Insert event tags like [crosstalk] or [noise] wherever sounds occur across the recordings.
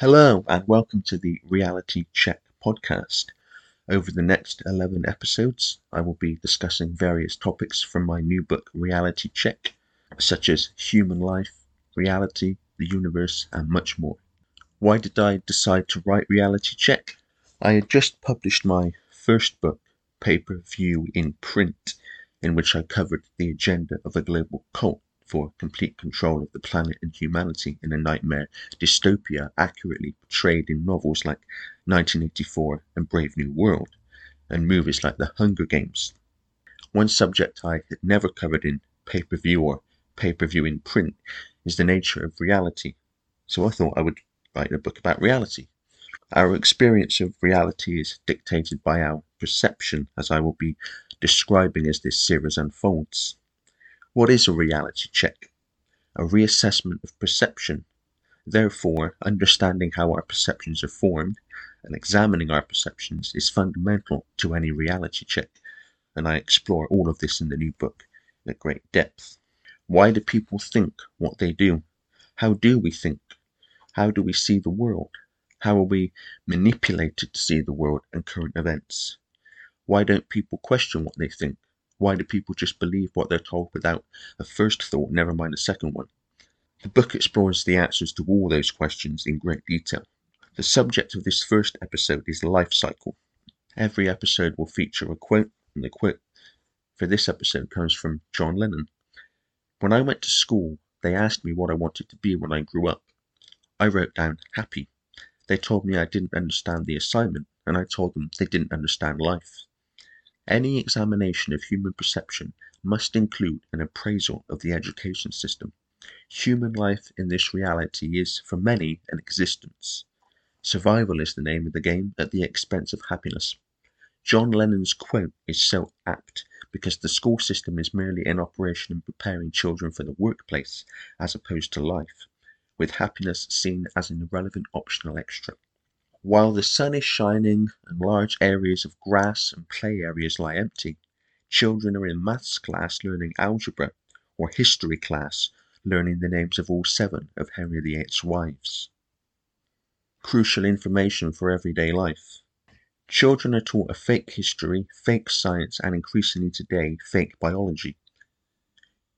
Hello, and welcome to the Reality Check podcast. Over the next 11 episodes, I will be discussing various topics from my new book, Reality Check, such as human life, reality, the universe, and much more. Why did I decide to write Reality Check? I had just published my first book, Pay Per View in Print, in which I covered the agenda of a global cult for complete control of the planet and humanity in a nightmare dystopia accurately portrayed in novels like 1984 and Brave New World, and movies like The Hunger Games. One subject I had never covered in pay per view or pay per view in print is the nature of reality, so I thought I would write a book about reality. Our experience of reality is dictated by our perception, as I will be describing as this series unfolds. What is a reality check? A reassessment of perception. Therefore, understanding how our perceptions are formed and examining our perceptions is fundamental to any reality check, and I explore all of this in the new book at great depth. Why do people think what they do? How do we think? How do we see the world? How are we manipulated to see the world and current events? Why don't people question what they think? Why do people just believe what they're told without a first thought, never mind a second one? The book explores the answers to all those questions in great detail. The subject of this first episode is life cycle. Every episode will feature a quote, and the quote for this episode comes from John Lennon. When I went to school, they asked me what I wanted to be when I grew up. I wrote down happy. They told me I didn't understand the assignment, and I told them they didn't understand life. Any examination of human perception must include an appraisal of the education system. Human life in this reality is, for many, an existence. Survival is the name of the game at the expense of happiness. John Lennon's quote is so apt because the school system is merely in operation in preparing children for the workplace as opposed to life, with happiness seen as an irrelevant optional extra. While the sun is shining and large areas of grass and play areas lie empty, children are in maths class learning algebra, or history class learning the names of all seven of Henry VIII's wives. Crucial information for everyday life. Children are taught a fake history, fake science, and increasingly today, fake biology.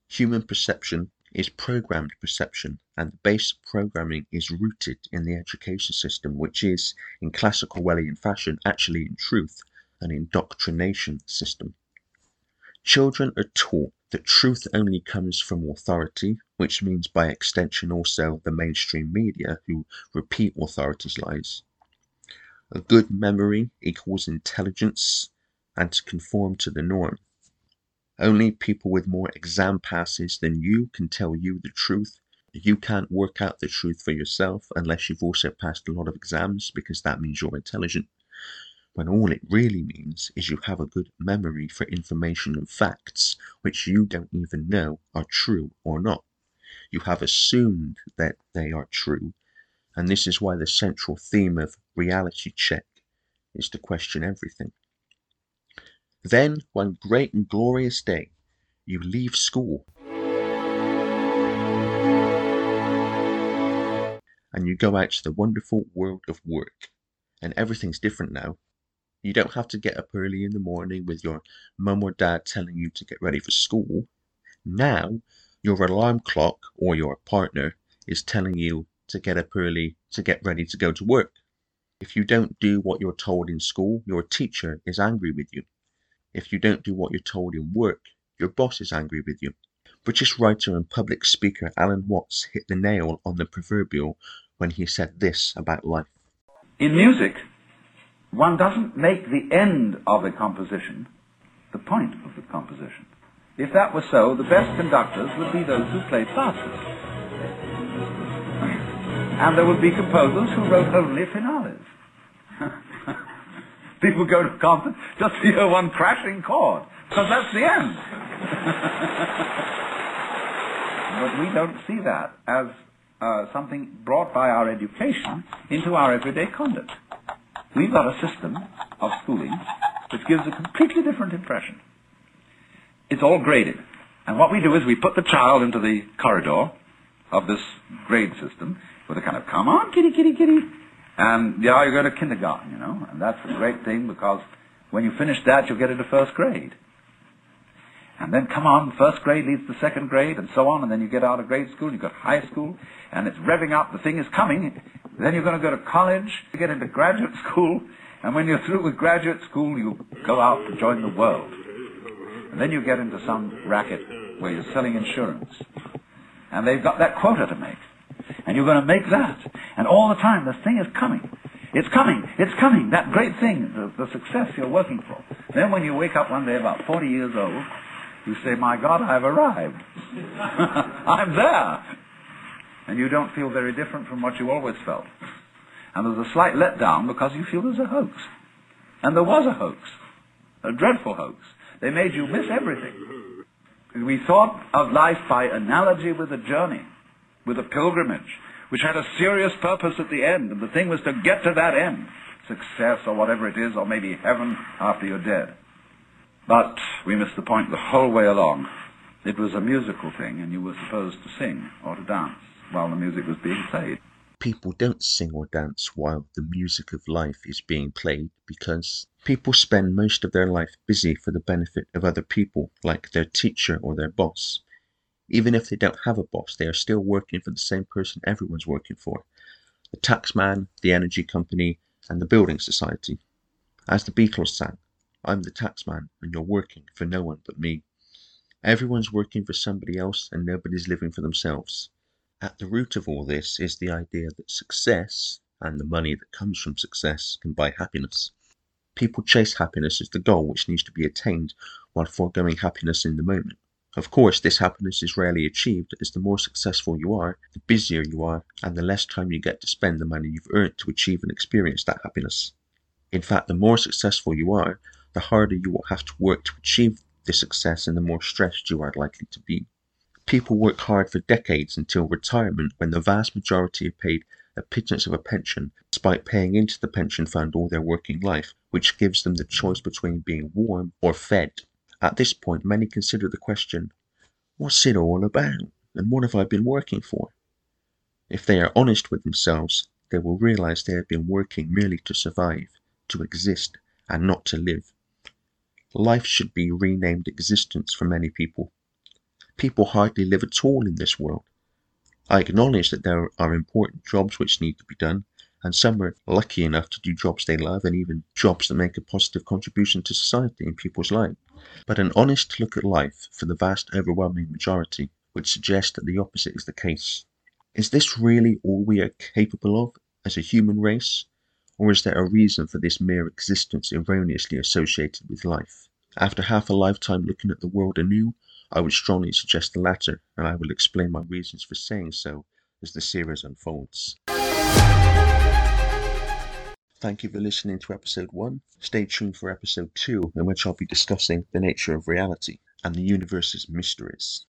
Human perception is programmed perception, and the base programming is rooted in the education system, which is, in classical Orwellian fashion, actually in truth, an indoctrination system. Children are taught that truth only comes from authority, which means by extension also the mainstream media who repeat authorities' lies. A good memory equals intelligence and to conform to the norm. Only people with more exam passes than you can tell you the truth. You can't work out the truth for yourself unless you've also passed a lot of exams because that means you're intelligent. When all it really means is you have a good memory for information and facts which you don't even know are true or not. You have assumed that they are true, and this is why the central theme of reality check is to question everything. Then, one great and glorious day, you leave school and you go out to the wonderful world of work. And everything's different now. You don't have to get up early in the morning with your mum or dad telling you to get ready for school. Now, your alarm clock or your partner is telling you to get up early to get ready to go to work. If you don't do what you're told in school, your teacher is angry with you. If you don't do what you're told in work, your boss is angry with you. British writer and public speaker Alan Watts hit the nail on the proverbial when he said this about life. In music, one doesn't make the end of a composition the point of the composition. If that were so, the best conductors would be those who played fastest. And there would be composers who wrote only finales. [laughs] People go to concert just to hear one crashing chord, because that's the end. [laughs] but we don't see that as uh, something brought by our education into our everyday conduct. We've got a system of schooling which gives a completely different impression. It's all graded. And what we do is we put the child into the corridor of this grade system with a kind of, come on, kitty, kitty, kitty. And yeah, you go to kindergarten, you know, and that's a great thing because when you finish that, you'll get into first grade. And then come on, first grade leads to second grade, and so on, and then you get out of grade school, you've got high school, and it's revving up, the thing is coming. Then you're going to go to college, you get into graduate [laughs] school, and when you're through with graduate school, you go out to join the world. And then you get into some racket where you're selling insurance. And they've got that quota to make. And you're going to make that. And all the time, this thing is coming. It's coming. It's coming. That great thing, the, the success you're working for. Then when you wake up one day about 40 years old, you say, my God, I've arrived. [laughs] I'm there. And you don't feel very different from what you always felt. And there's a slight letdown because you feel there's a hoax. And there was a hoax. A dreadful hoax. They made you miss everything. We thought of life by analogy with a journey, with a pilgrimage, which had a serious purpose at the end, and the thing was to get to that end. Success or whatever it is, or maybe heaven after you're dead. But we missed the point the whole way along. It was a musical thing, and you were supposed to sing or to dance while the music was being played. People don't sing or dance while the music of life is being played because people spend most of their life busy for the benefit of other people, like their teacher or their boss. Even if they don't have a boss, they are still working for the same person everyone's working for the taxman, the energy company, and the building society. As the Beatles sang, I'm the taxman, and you're working for no one but me. Everyone's working for somebody else, and nobody's living for themselves. At the root of all this is the idea that success, and the money that comes from success, can buy happiness. People chase happiness as the goal which needs to be attained while foregoing happiness in the moment. Of course, this happiness is rarely achieved as the more successful you are, the busier you are, and the less time you get to spend the money you've earned to achieve and experience that happiness. In fact, the more successful you are, the harder you will have to work to achieve this success and the more stressed you are likely to be. People work hard for decades until retirement when the vast majority are paid a pittance of a pension despite paying into the pension fund all their working life, which gives them the choice between being warm or fed. At this point, many consider the question, what's it all about? And what have I been working for? If they are honest with themselves, they will realize they have been working merely to survive, to exist, and not to live. Life should be renamed existence for many people. People hardly live at all in this world. I acknowledge that there are important jobs which need to be done, and some are lucky enough to do jobs they love and even jobs that make a positive contribution to society and people's lives. But an honest look at life for the vast overwhelming majority would suggest that the opposite is the case. Is this really all we are capable of as a human race? Or is there a reason for this mere existence erroneously associated with life? After half a lifetime looking at the world anew, I would strongly suggest the latter, and I will explain my reasons for saying so as the series unfolds. Thank you for listening to episode 1. Stay tuned for episode 2, in which I'll be discussing the nature of reality and the universe's mysteries.